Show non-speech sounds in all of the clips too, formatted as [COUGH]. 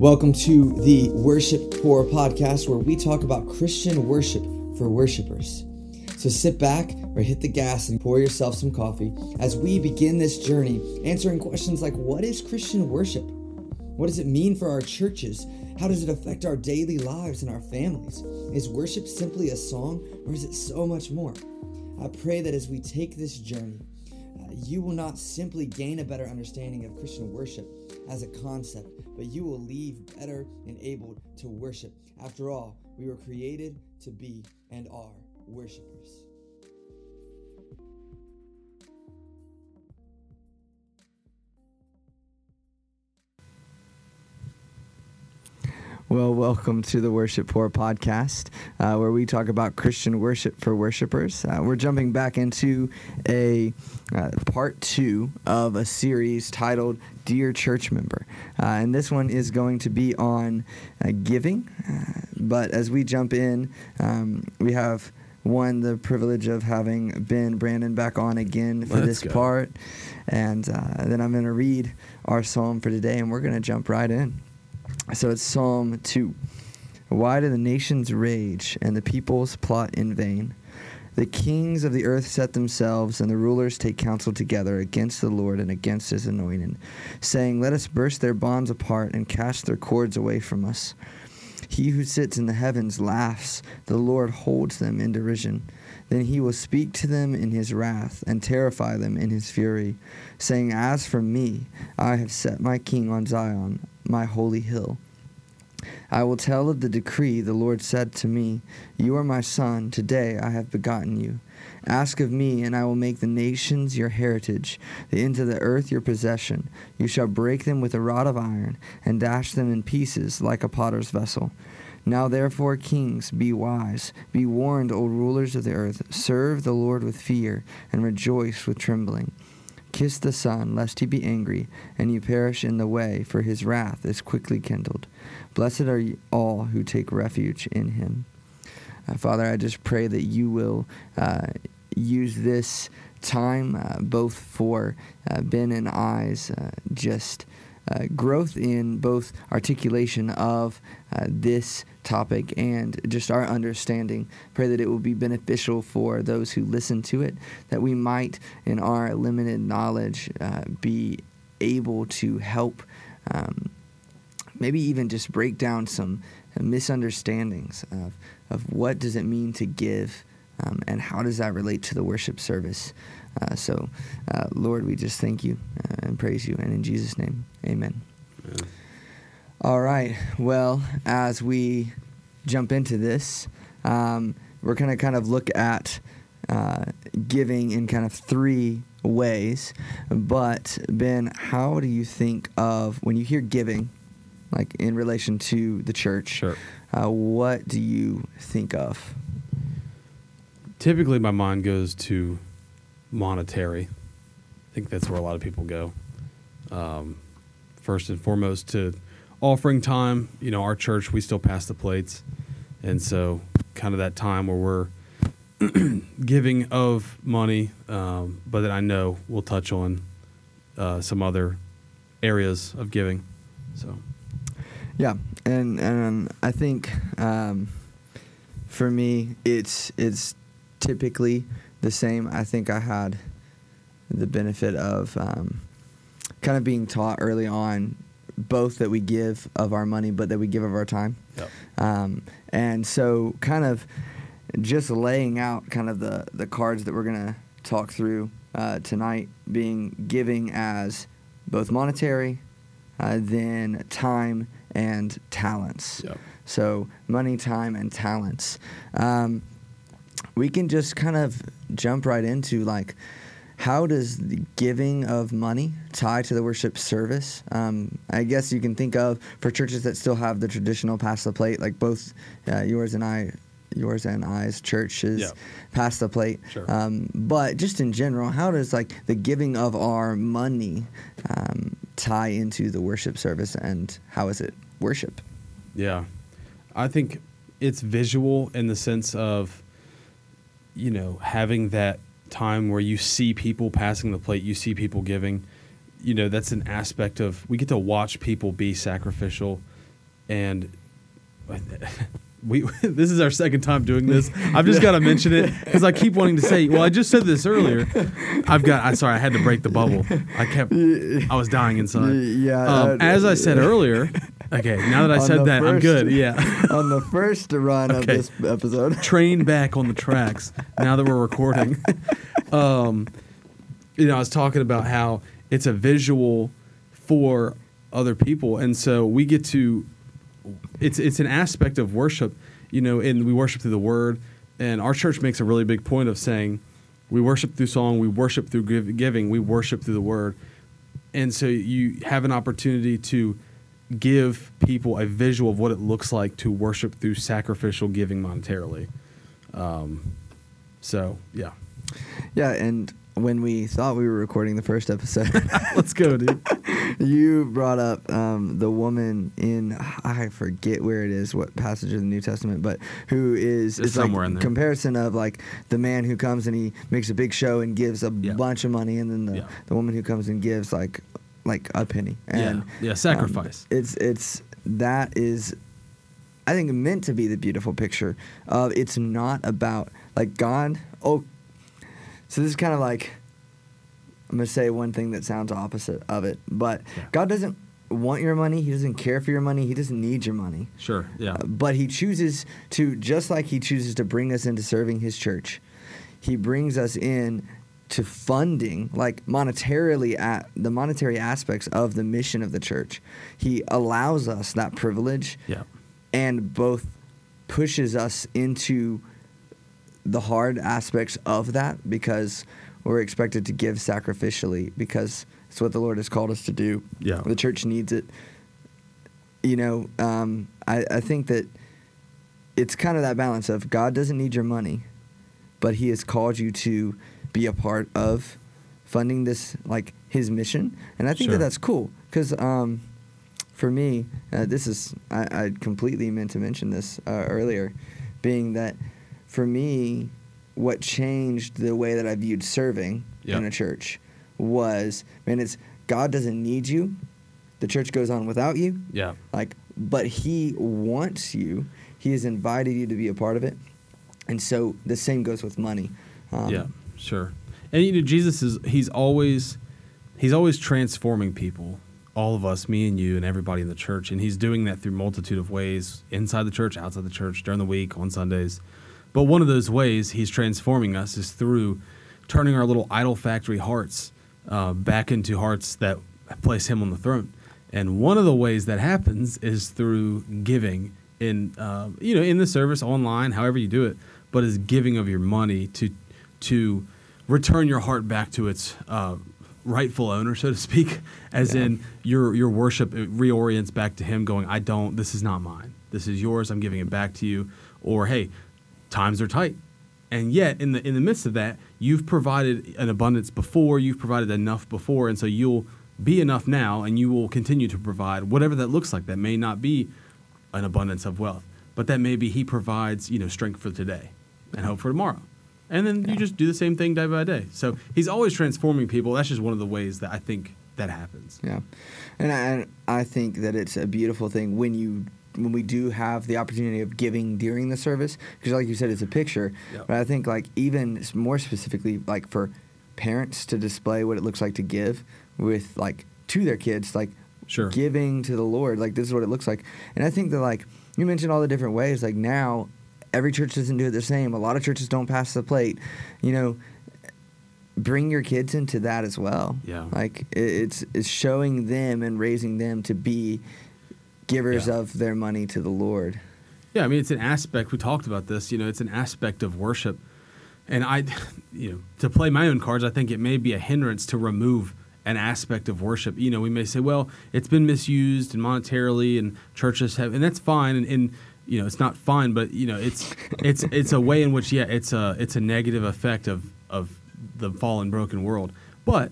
Welcome to the Worship Poor podcast, where we talk about Christian worship for worshipers. So sit back or hit the gas and pour yourself some coffee as we begin this journey answering questions like what is Christian worship? What does it mean for our churches? How does it affect our daily lives and our families? Is worship simply a song or is it so much more? I pray that as we take this journey, you will not simply gain a better understanding of Christian worship as a concept, but you will leave better enabled to worship. After all, we were created to be and are worshipers. Well, welcome to the Worship Poor podcast, uh, where we talk about Christian worship for worshipers. Uh, we're jumping back into a uh, part two of a series titled Dear Church Member. Uh, and this one is going to be on uh, giving. Uh, but as we jump in, um, we have one the privilege of having Ben Brannon back on again for Let's this go. part. And then I'm going to read our psalm for today, and we're going to jump right in. So it's Psalm 2. Why do the nations rage and the peoples plot in vain? The kings of the earth set themselves, and the rulers take counsel together against the Lord and against his anointed, saying, Let us burst their bonds apart and cast their cords away from us. He who sits in the heavens laughs, the Lord holds them in derision. Then he will speak to them in his wrath and terrify them in his fury, saying, As for me, I have set my king on Zion, my holy hill. I will tell of the decree the Lord said to me, You are my son, today I have begotten you. Ask of me, and I will make the nations your heritage, the ends of the earth your possession. You shall break them with a rod of iron, and dash them in pieces like a potter's vessel. Now therefore, kings, be wise, be warned, O rulers of the earth, serve the Lord with fear, and rejoice with trembling. Kiss the Son, lest he be angry, and you perish in the way, for his wrath is quickly kindled. Blessed are all who take refuge in him. Uh, Father, I just pray that you will uh, use this time uh, both for uh, Ben and I's uh, just uh, growth in both articulation of uh, this topic and just our understanding. Pray that it will be beneficial for those who listen to it, that we might, in our limited knowledge, uh, be able to help. Um, maybe even just break down some misunderstandings of, of what does it mean to give um, and how does that relate to the worship service. Uh, so, uh, Lord, we just thank you uh, and praise you. And in Jesus' name, amen. Yeah. All right. Well, as we jump into this, um, we're going to kind of look at uh, giving in kind of three ways. But, Ben, how do you think of when you hear giving, like in relation to the church, Sure. uh, what do you think of? Typically, my mind goes to monetary. I think that's where a lot of people go. Um, first and foremost, to offering time. You know, our church, we still pass the plates. And so, kind of that time where we're [CLEARS THROAT] giving of money, um, but that I know we'll touch on uh, some other areas of giving. So, Yeah, and and I think um, for me, it's it's typically the same. I think I had the benefit of um, kind of being taught early on, both that we give of our money, but that we give of our time. Yep. Um, and so, kind of just laying out kind of the the cards that we're gonna talk through uh, tonight, being giving as both monetary, uh, then time and talents. Yep. So money, time, and talents. Um, we can just kind of jump right into like how does the giving of money tie to the worship service? Um, I guess you can think of for churches that still have the traditional pass the plate, like both uh, yours and I, yours and I's churches Yeah. pass the plate. Sure. Um, but just in general, how does like the giving of our money um, tie into the worship service, and how is it worship? Yeah. I think it's visual in the sense of, you know, having that time where you see people passing the plate, you see people giving. You know, that's an aspect of we get to watch people be sacrificial and [LAUGHS] we [LAUGHS] this is our second time doing this. I've just got to mention it because I keep wanting to say. Well, I just said this earlier. I've got. I'm sorry, I had to break the bubble. I kept. I was dying inside. Yeah. Um, uh, as I said earlier. [LAUGHS] Okay, now that I said that, I'm good. Yeah. [LAUGHS] on the first run of this episode. [LAUGHS] train back on the tracks now that we're recording. [LAUGHS] um, you know, I was talking about how it's a visual for other people, and so we get to. It's it's an aspect of worship, you know, and we worship through the word, and our church makes a really big point of saying, we worship through song, we worship through giving, we worship through the word, and so you have an opportunity to give people a visual of what it looks like to worship through sacrificial giving monetarily. Um, so yeah, Yeah, and when we thought we were recording the first episode, [LAUGHS] let's go, dude. [LAUGHS] you brought up um, the woman in I forget where it is, what passage of the New Testament, but who is It's it's like somewhere in there. comparison of like the man who comes and he makes a big show and gives a Yeah. bunch of money, and then the, Yeah. the woman who comes and gives like like a penny. And yeah, yeah, um, sacrifice. it's it's that is I think meant to be the beautiful picture of it's not about like God. Oh, so this is kind of like I'm gonna say one thing that sounds opposite of it, but Yeah. God doesn't want your money. He doesn't care for your money. He doesn't need your money. sure, yeah, Uh, but he chooses to just like he chooses to bring us into serving his church he brings us in to funding like monetarily at the monetary aspects of the mission of the church he allows us that privilege yeah, and both pushes us into the hard aspects of that because we're expected to give sacrificially because it's what the Lord has called us to do. Yeah. The church needs it. You know, um, I, I think that it's kind of that balance of God doesn't need your money, but He has called you to be a part of funding this, like His mission. And I think Sure. that that's cool because um, for me, uh, this is I, I completely meant to mention this uh, earlier, being that for me, what changed the way that I viewed serving Yeah. in a church was man, it's God doesn't need you. The church goes on without you. yeah, Like, but He wants you. He has invited you to be a part of it, and so the same goes with money. Um, yeah, sure. And you know, Jesus is he's always he's always transforming people, all of us, me and you, and everybody in the church, and he's doing that through multitude of ways inside the church, outside the church, during the week, on Sundays. But one of those ways he's transforming us is through turning our little idol factory hearts uh, back into hearts that place him on the throne. And one of the ways that happens is through giving in uh, you know in the service online, however you do it, but is giving of your money to to return your heart back to its uh, rightful owner, so to speak, [LAUGHS] as Yeah. in your your worship reorients back to Him, going, "I don't. This is not mine. This is yours. I'm giving it back to you." Or, "Hey, times are tight." And yet, in the in the midst of that, you've provided an abundance before. You've provided enough before, and so you'll be enough now, and you will continue to provide whatever that looks like. That may not be an abundance of wealth, but that maybe He provides, you know, strength for today and hope for tomorrow. And then you just do the same thing day by day. So He's always transforming people. That's just one of the ways that I think that happens. Yeah, and I, I think that it's a beautiful thing when you when we do have the opportunity of giving during the service because, like you said, it's a picture. Yep. But I think like even more specifically, like for parents to display what it looks like to give with like to their kids, like Sure. giving to the Lord, like this is what it looks like. And I think that like you mentioned all the different ways, like now every church doesn't do it the same. A lot of churches don't pass the plate. You know, bring your kids into that as well. Yeah. Like it, it's it's showing them and raising them to be givers Yeah. of their money to the Lord. Yeah, I mean, it's an aspect. We talked about this. You know, it's an aspect of worship, and I, [LAUGHS] you know, to play my own cards, I think it may be a hindrance to remove an aspect of worship. You know, we may say, well, it's been misused and monetarily, and churches have, and that's fine. And, and you know, it's not fun, but you know, it's it's it's a way in which, yeah, it's a it's a negative effect of of the fallen, broken world. But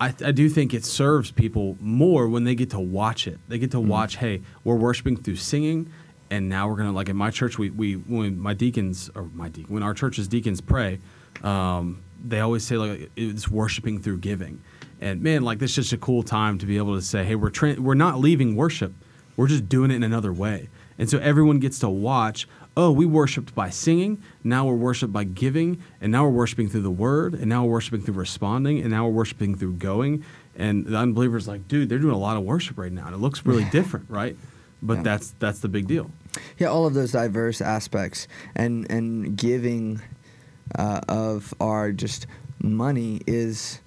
I, I do think it serves people more when they get to watch it. They get to watch, hey, we're worshiping through singing, and now we're gonna like in my church, we we when my deacons or my deacon when our church's deacons pray, um, they always say like it's worshiping through giving, and man, like this is just a cool time to be able to say, hey, we're tra- we're not leaving worship, We're just doing it in another way. And so everyone gets to watch, oh, we worshiped by singing, now we're worshiped by giving, and now we're worshiping through the word, and now we're worshiping through responding, and now we're worshiping through going. And the unbeliever's like, dude, they're doing a lot of worship right now, and it looks really different, right? But Yeah. that's that's the big deal. Yeah, all of those diverse aspects and and giving uh, of our just money is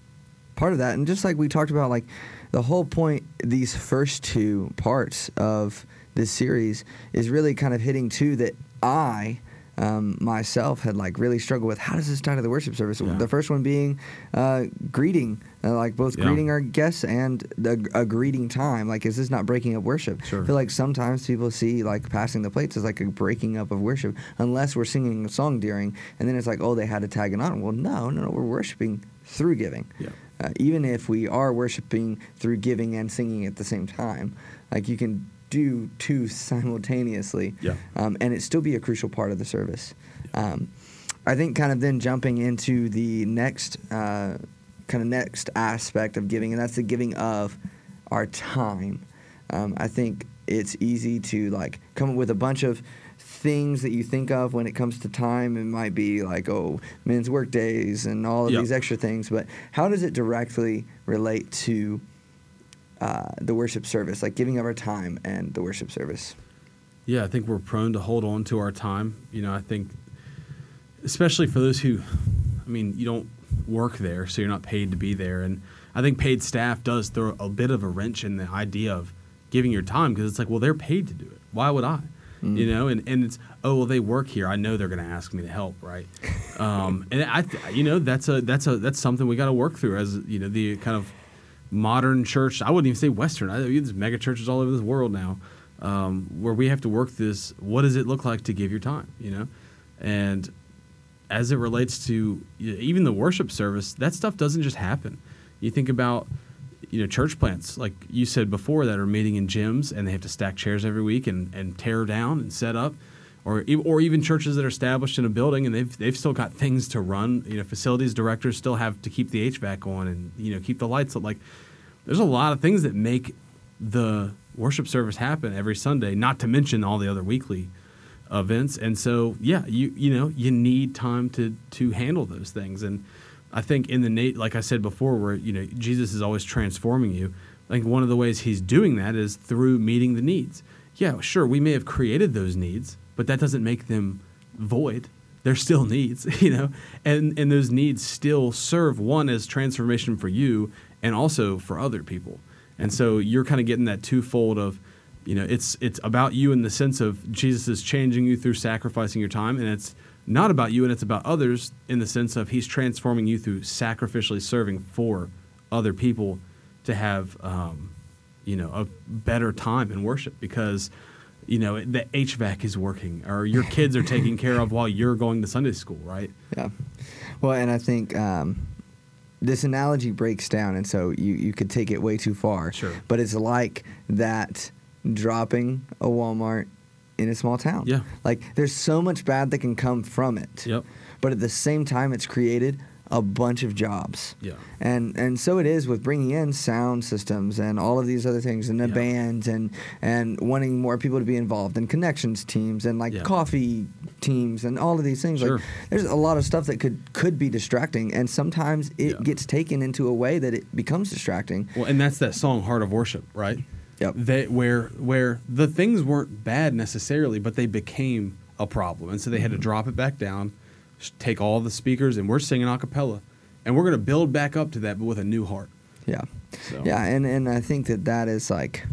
part of that. And just like we talked about, like the whole point, these first two parts of this series is really kind of hitting two that I. Um, myself had like really struggled with how does this tie to the worship service? Yeah. The first one being uh, greeting, uh, like both Yeah. greeting our guests and the, a greeting time. Like, is this not breaking up worship? Sure. I feel like sometimes people see like passing the plates as like a breaking up of worship, unless we're singing a song during, and then it's like, oh, they had to tag it on. Well, no, no, no, we're worshiping through giving. Yeah. Uh, even if we are worshiping through giving and singing at the same time, like you can do two simultaneously, Yeah. um, and it still be a crucial part of the service. Um, I think kind of then jumping into the next uh, kind of next aspect of giving, and that's the giving of our time. Um, I think it's easy to like come up with a bunch of things that you think of when it comes to time. It might be like, oh, men's work days and all of Yep. these extra things, but how does it directly relate to uh, the worship service, like giving of our time and the worship service? Yeah, I think we're prone to hold on to our time. You know, I think, especially for those who, I mean, you don't work there, so you're not paid to be there. And I think paid staff does throw a bit of a wrench in the idea of giving your time because it's like, well, they're paid to do it. Why would I? You know, and, and it's oh well they work here. I know they're going to ask me to help, right? [LAUGHS] um, and I, you know, that's a that's a that's something we got to work through as you know the kind of modern church. I wouldn't even say Western. I, there's mega churches all over this world now, um, where we have to work this. What does it look like to give your time? You know, and as it relates to even the worship service, that stuff doesn't just happen. You think about you know church plants like you said before that are meeting in gyms and they have to stack chairs every week and, and tear down and set up or or even churches that are established in a building and they've they've still got things to run. You know facilities directors still have to keep the HVAC on and you know keep the lights up. Like there's a lot of things that make the worship service happen every Sunday not to mention all the other weekly events. And so yeah you you know you need time to to handle those things. And I think in the Nate like I said before where you know Jesus is always transforming you I think one of the ways he's doing that is through meeting the needs. Yeah sure we may have created those needs but that doesn't make them void. They're still [LAUGHS] needs you know? And and those needs still serve one as transformation for you and also for other people. And so you're kind of getting that twofold of you know it's it's about you in the sense of jesus is changing you through sacrificing your time and it's not about you and it's about others in the sense of he's transforming you through sacrificially serving for other people to have um, you know a better time in worship. Because you know the hvac is working or your kids are taken [LAUGHS] care of while you're going to sunday school right Yeah. Well, and I think um, this analogy breaks down, and so you, you could take it way too far. Sure. But it's like that dropping a Walmart in a small town. Yeah. Like there's so much bad that can come from it. Yep. But at the same time, it's created a bunch of jobs. Yeah. And and so it is with bringing in sound systems and all of these other things and the Yeah. bands and and wanting more people to be involved and connections teams and like Yeah. coffee teams and all of these things. Sure. Like there's a lot of stuff that could could be distracting and sometimes it Yeah. gets taken into a way that it becomes distracting. Well, and that's that song "Heart of Worship," right? Yep. They, where where the things weren't bad necessarily, but they became a problem, and so they had Mm-hmm. to drop it back down, take all the speakers, and we're singing a cappella, and we're going to build back up to that, but with a new heart. Yeah. So. Yeah, and and I think that that is like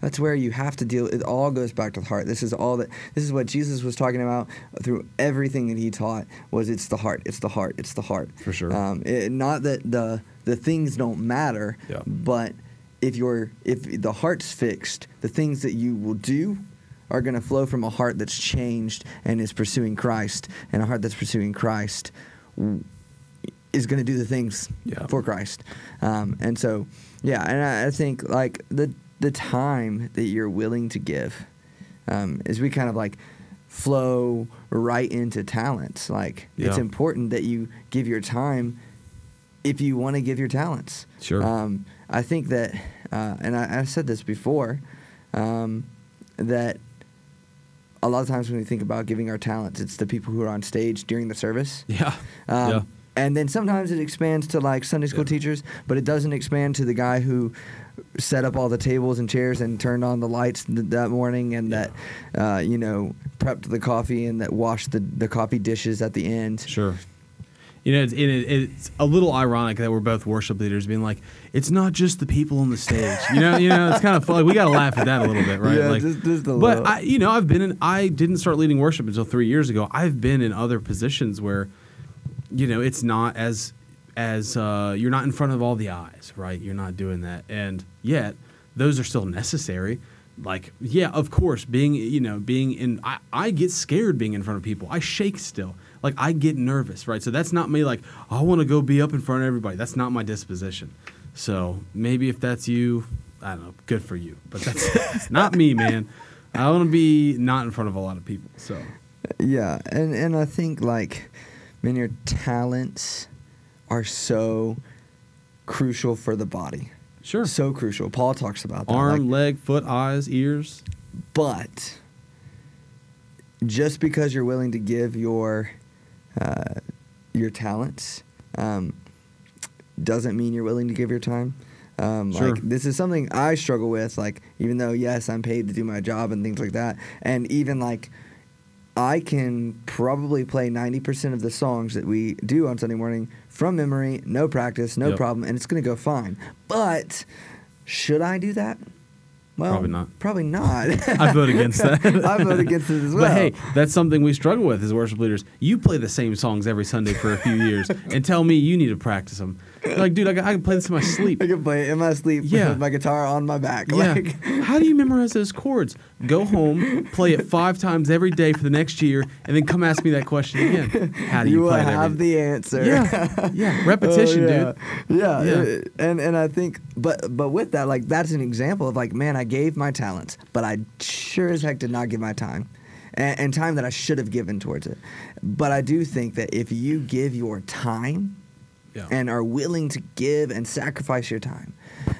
that's where you have to deal it all goes back to the heart. This is all that this is what Jesus was talking about through everything that he taught was it's the heart. It's the heart. It's the heart. For sure. Um it, not that the the things don't matter, Yeah. but if you're if the heart's fixed, the things that you will do are going to flow from a heart that's changed and is pursuing Christ, and a heart that's pursuing Christ is going to do the things Yeah. for Christ. Um, and so, yeah, and I, I think like the the time that you're willing to give, um, as we kind of like flow right into talents. Like it's important that you give your time if you want to give your talents. Sure. Um, I think that, uh, and I, I said this before. um, that a lot of times when we think about giving our talents, it's the people who are on stage during the service. Yeah. Um, yeah. And then sometimes it expands to like Sunday school Yeah. teachers, but it doesn't expand to the guy who set up all the tables and chairs and turned on the lights th- that morning and Yeah. that, uh, you know, prepped the coffee and that washed the, the coffee dishes at the end. Sure. You know, it's, it, it's a little ironic that we're both worship leaders being like, it's not just the people on the stage. You know, you know, it's kind of fun. Like, we got to laugh at that a little bit, right? Yeah, like, just- just a but little. I, you know, I've been in. I didn't start leading worship until three years ago. I've been in other positions where, you know, it's not as as uh, you're not in front of all the eyes, right? You're not doing that, and yet those are still necessary. Like, yeah, of course, being you know being in, I, I get scared being in front of people. I shake still. Like I get nervous, right? So that's not me. Like I want to go be up in front of everybody. That's not my disposition. So maybe if that's you, I don't know. Good for you, but that's, [LAUGHS] that's not me, man. I want to be not in front of a lot of people. So Yeah, and and I think like, man, your talents are so crucial for the body. sure, So crucial. Paul talks about that. arm, like, leg, foot, eyes, ears. but just because you're willing to give your uh, your talents um, doesn't mean you're willing to give your time. Um, Sure. Like this is something I struggle with. Like even though yes, I'm paid to do my job and things like that, and even like I can probably play 90% of the songs that we do on Sunday morning from memory, no practice, no Yep. problem, and it's going to go fine. But should I do that? Well, Probably not. Probably not. [LAUGHS] I vote against that. [LAUGHS] I vote against it as well. But hey, that's something we struggle with as worship leaders. You play the same songs every Sunday for a few years [LAUGHS] and tell me you need to practice them. Like, dude, I, can- I can play this in my sleep. [LAUGHS] I can play it in my sleep Yeah. with my guitar on my back. Yeah. Like, How do you memorize those chords? Go home, play it five times every day for the next year, and then come ask me that question again. How do you, you will it every have the answer. Yeah, [LAUGHS] yeah, repetition, Oh, yeah. dude. Yeah, Yeah. uh, and and I think, but but with that, like that's an example of like, man, I gave my talents, but I sure as heck did not give my time, and, and time that I should have given towards it. But I do think that if you give your time Yeah. and are willing to give and sacrifice your time,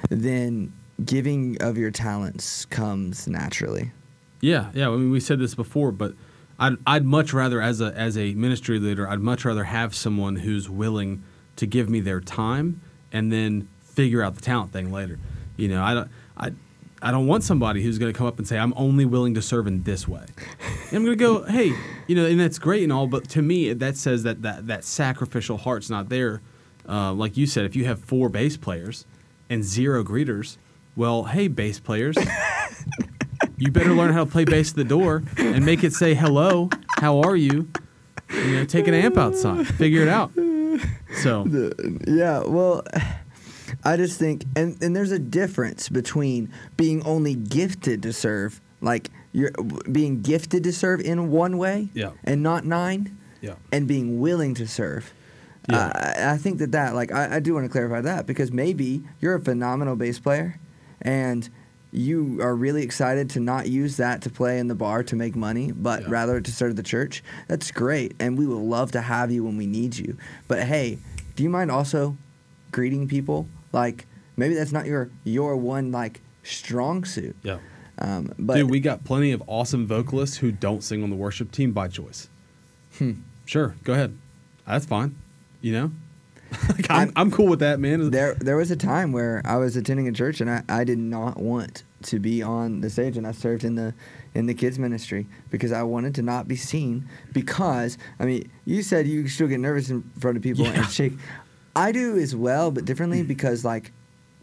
then giving of your talents comes naturally. Yeah, yeah. I mean, we said this before, but I'd I'd much rather, as a as a ministry leader, I'd much rather have someone who's willing to give me their time and then figure out the talent thing later. You know, I don't I. I don't want somebody who's going to come up and say, "I'm only willing to serve in this way." And I'm going to go, "Hey, you know," and that's great and all, but to me, that says that that, that sacrificial heart's not there. Uh, like you said, if you have four bass players and zero greeters, well, hey, bass players, [LAUGHS] you better learn how to play bass at the door and make it say hello. How are you? You know, take an amp outside, figure it out. So [LAUGHS] yeah, well, I just think, and, and there's a difference between being only gifted to serve, like you're being gifted to serve in one way, Yeah. and not nine, yeah, and being willing to serve. Yeah. Uh, I, I think that that, like, I, I do want to clarify that because maybe you're a phenomenal bass player, and you are really excited to not use that to play in the bar to make money, but Yeah. rather to serve the church. That's great, and we would love to have you when we need you. But hey, do you mind also greeting people? Like maybe that's not your your one like strong suit. yeah. Um, but Dude, we got plenty of awesome vocalists who don't sing on the worship team by choice. Hmm. Sure, go ahead. That's fine. You know, [LAUGHS] like, I'm, I'm- I'm cool with that, man. there there was a time where I was attending a church and I, I did not want to be on the stage and I served in the in the kids ministry because I wanted to not be seen because I mean you said you still get nervous in front of people Yeah. and shake I do as well but differently because like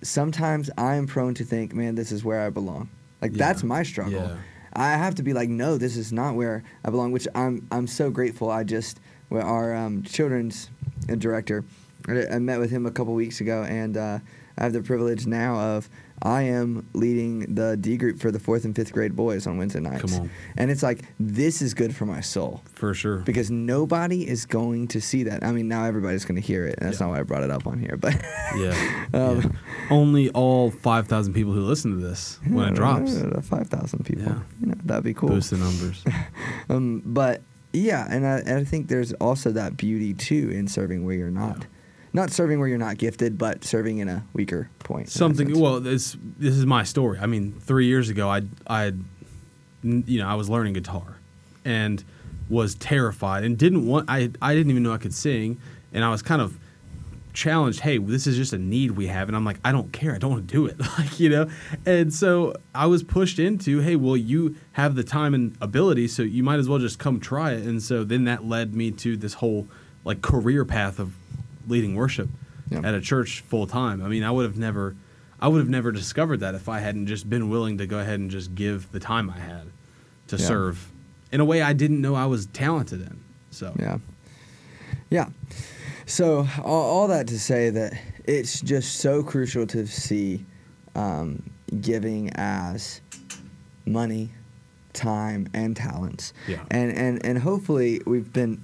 sometimes I am prone to think man this is where I belong like Yeah. that's my struggle Yeah. I have to be like no this is not where I belong which I'm I'm so grateful I just well, our um, children's director I I met with him a couple weeks ago, and uh, I have the privilege now of I am leading the D group for the fourth and fifth grade boys on Wednesday nights. Come on. And it's like this is good for my soul For sure. because nobody is going to see that. I mean, now everybody's going to hear it, and that's Yeah. not why I brought it up on here. But [LAUGHS] Yeah. [LAUGHS] Um, yeah. Only all 5,000 people who listen to this when it drops. five thousand people. Yeah. You know, that'd be cool. Boost the numbers. [LAUGHS] Um, but yeah, and I, and I think there's also that beauty too in serving where you're not. Yeah. not serving where you're not gifted, but serving in a weaker point. something well this this is my story i mean three years ago i i you know i was learning guitar and was terrified and didn't want i i didn't even know i could sing and i was kind of challenged hey this is just a need we have and i'm like i don't care i don't want to do it [LAUGHS] like you know and so i was pushed into hey well you have the time and ability so you might as well just come try it and so then that led me to this whole like career path of leading worship Yeah. at a church full time i mean i would have never i would have never discovered that if i hadn't just been willing to go ahead and just give the time i had to Yeah. serve in a way i didn't know i was talented in so Yeah. Yeah. So all, all that to say that it's just so crucial to see um, giving as money, time, and talents. Yeah. And and and hopefully we've been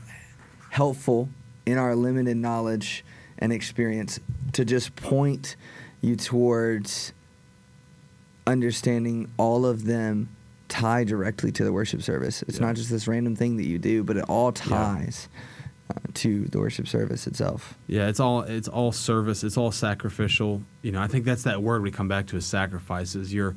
helpful in our limited knowledge and experience to just point you towards understanding all of them tie directly to the worship service. It's Yeah. not just this random thing that you do, but it all ties uh, to the worship service itself. Yeah, it's all it's all service. It's all sacrificial. You know, I think that's that word we come back to is sacrifices. You're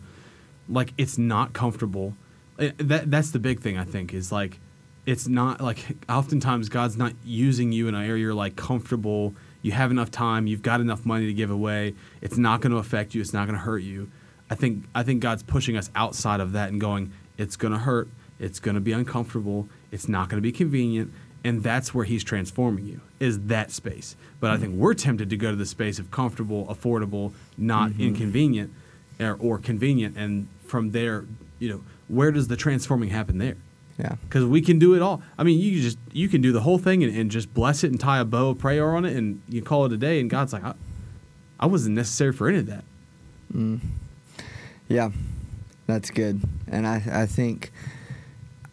like it's not comfortable. Eh, That that's the big thing I think is like it's not like oftentimes God's not using you in an area you're like comfortable. You have enough time. You've got enough money to give away. It's not going to affect you. It's not going to hurt you. I think I think God's pushing us outside of that and going. It's going to hurt. It's going to be uncomfortable. It's not going to be convenient and that's where he's transforming you is that space. But i think we're tempted to go to the space of comfortable affordable not inconvenient or, or convenient. And from there you know where does the transforming happen there? Yeah. because we can do it all. I mean you just you can do the whole thing and, and just bless it and tie a bow of prayer on it and you call it a day. And god's like i, I wasn't necessary for any of that. Mm. Yeah, that's good, and I I think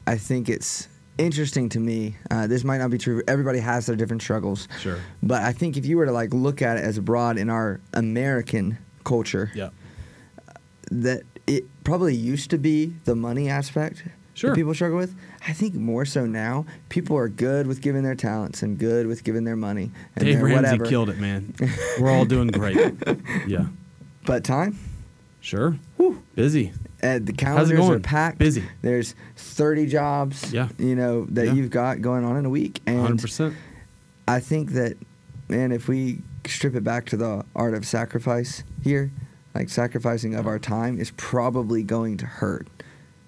I think it's interesting to me. Uh, this might not be true. Everybody has their different struggles, sure but I think if you were to like look at it as broad in our American culture, yeah that it probably used to be the money aspect Sure. that people struggle with. I think more so now, people are good with giving their talents and good with giving their money and dave ramsey whatever. killed it man we're all doing great [LAUGHS] yeah But time, sure Whew. busy and the calendars are packed. Busy. There's 30 jobs, Yeah. you know, that Yeah. you've got going on in a week. And 100% I think that, man, if we strip it back to the art of sacrifice here, like sacrificing of our time is probably going to hurt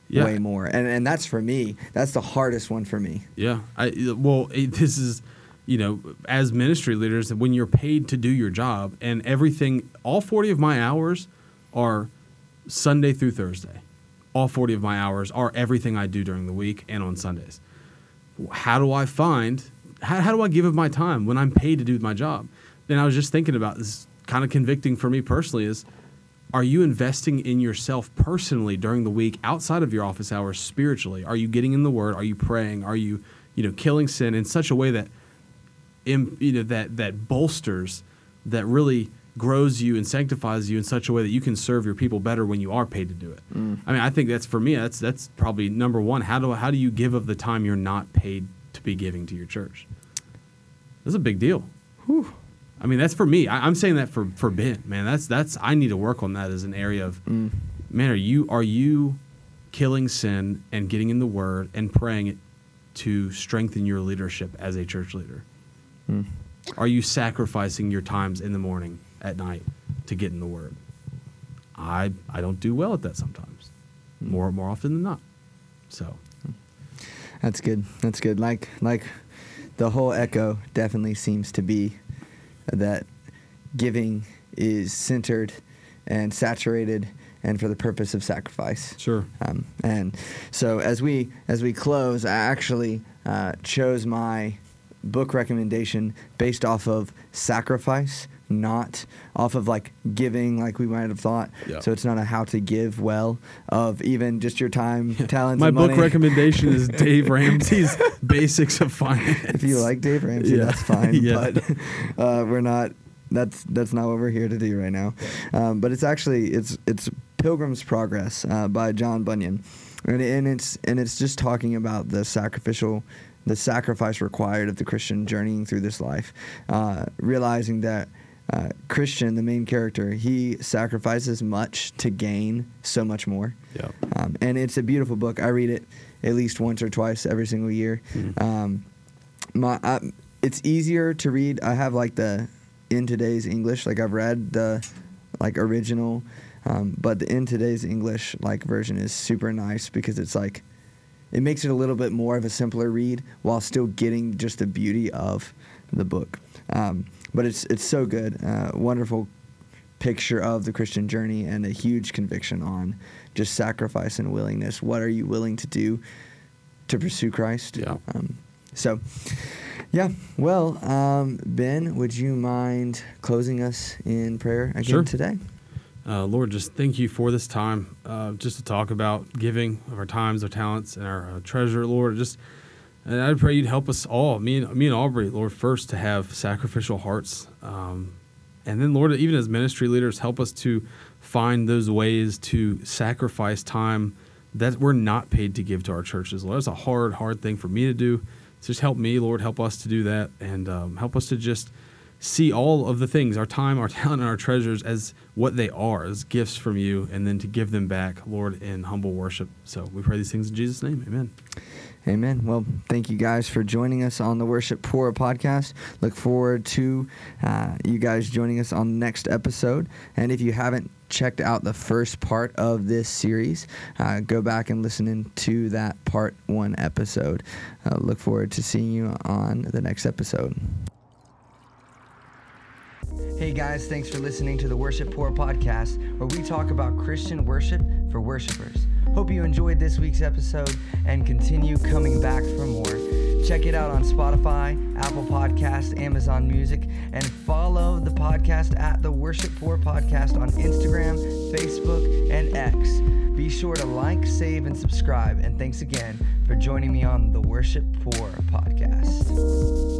Yeah. way more. And and that's for me. That's the hardest one for me. Yeah, I well, it, this is, you know, as ministry leaders, when you're paid to do your job, and everything, all forty of my hours are Sunday through Thursday. All forty of my hours are everything I do during the week and on Sundays. How do I find? How, how do I give of my time when I'm paid to do my job? And I was just thinking about this. Kind of convicting for me personally is are you investing in yourself personally during the week outside of your office hours spiritually are you getting in the word are you praying are you you know killing sin in such a way that you know that that bolsters that really grows you and sanctifies you in such a way that you can serve your people better when you are paid to do it i mean i think that's for me that's that's probably number one how do how do you give of the time you're not paid to be giving to your church that's a big deal I mean, that's for me. I, I'm saying that for for Ben, man. That's that's I need to work on that as an area of, Mm. man. Are you are you killing sin and getting in the Word and praying to strengthen your leadership as a church leader? Mm. Are you sacrificing your times in the morning, at night, to get in the Word? I I don't do well at that sometimes, more more often than not. So That's good. That's good. Like like the whole echo definitely seems to be that giving is centered and saturated and for the purpose of sacrifice. sure, Um, and so as we as we close, I actually uh, chose my book recommendation based off of sacrifice, not off of like giving, like we might have thought. Yeah. So it's not a how to give well of even just your time, talents. my and book money. recommendation is [LAUGHS] Dave Ramsey's Basics of Finance. if you like Dave Ramsey, Yeah. that's fine. [LAUGHS] Yeah. But uh, we're not. That's that's not what we're here to do right now. Um, but it's actually it's it's Pilgrim's Progress uh, by John Bunyan, and, and it's and it's just talking about the sacrificial the sacrifice required of the Christian journeying through this life, uh, realizing that uh, Christian, the main character, he sacrifices much to gain so much more. Yeah. Um, and it's a beautiful book. I read it at least once or twice every single year. Mhm. Um, my, I, it's easier to read. I have like the in today's English. Like I've read the like original, um, but the in today's English like version is super nice because it's like it makes it a little bit more of a simpler read while still getting just the beauty of the book. Um, but it's it's so good. Uh, wonderful picture of the Christian journey and a huge conviction on just sacrifice and willingness. What are you willing to do to pursue Christ? Yeah. Um, so, yeah. Well, um, Ben, would you mind closing us in prayer again Sure. today? Uh, Lord, just thank you for this time, uh, just to talk about giving of our times, our talents, and our uh, treasure, Lord. Just, and I pray you'd help us all, me and me and Aubrey, Lord, first to have sacrificial hearts, um, and then, Lord, even as ministry leaders, help us to find those ways to sacrifice time that we're not paid to give to our churches. Lord, that's a hard, hard thing for me to do. So just help me, Lord, help us to do that, and um, help us to just see all of the things our time our [LAUGHS] talent and our treasures as what they are as gifts from you and then to give them back lord in humble worship so we pray these things in jesus name amen Amen. Well, thank you guys for joining us on the Worship Poor podcast. Look forward to uh, you guys joining us on the next episode. And if you haven't checked out the first part of this series, uh, go back and listen to that part one episode. Uh, look forward to seeing you on the next episode. Hey guys, thanks for listening to the Worship Poor podcast, where we talk about Christian worship for worshipers. Hope you enjoyed this week's episode and continue coming back for more. Check it out on Spotify, Apple Podcast, Amazon Music, and follow the podcast at the Worship Poor podcast on Instagram, Facebook, and X. Be sure to like, save, and subscribe. And thanks again for joining me on the Worship Poor podcast.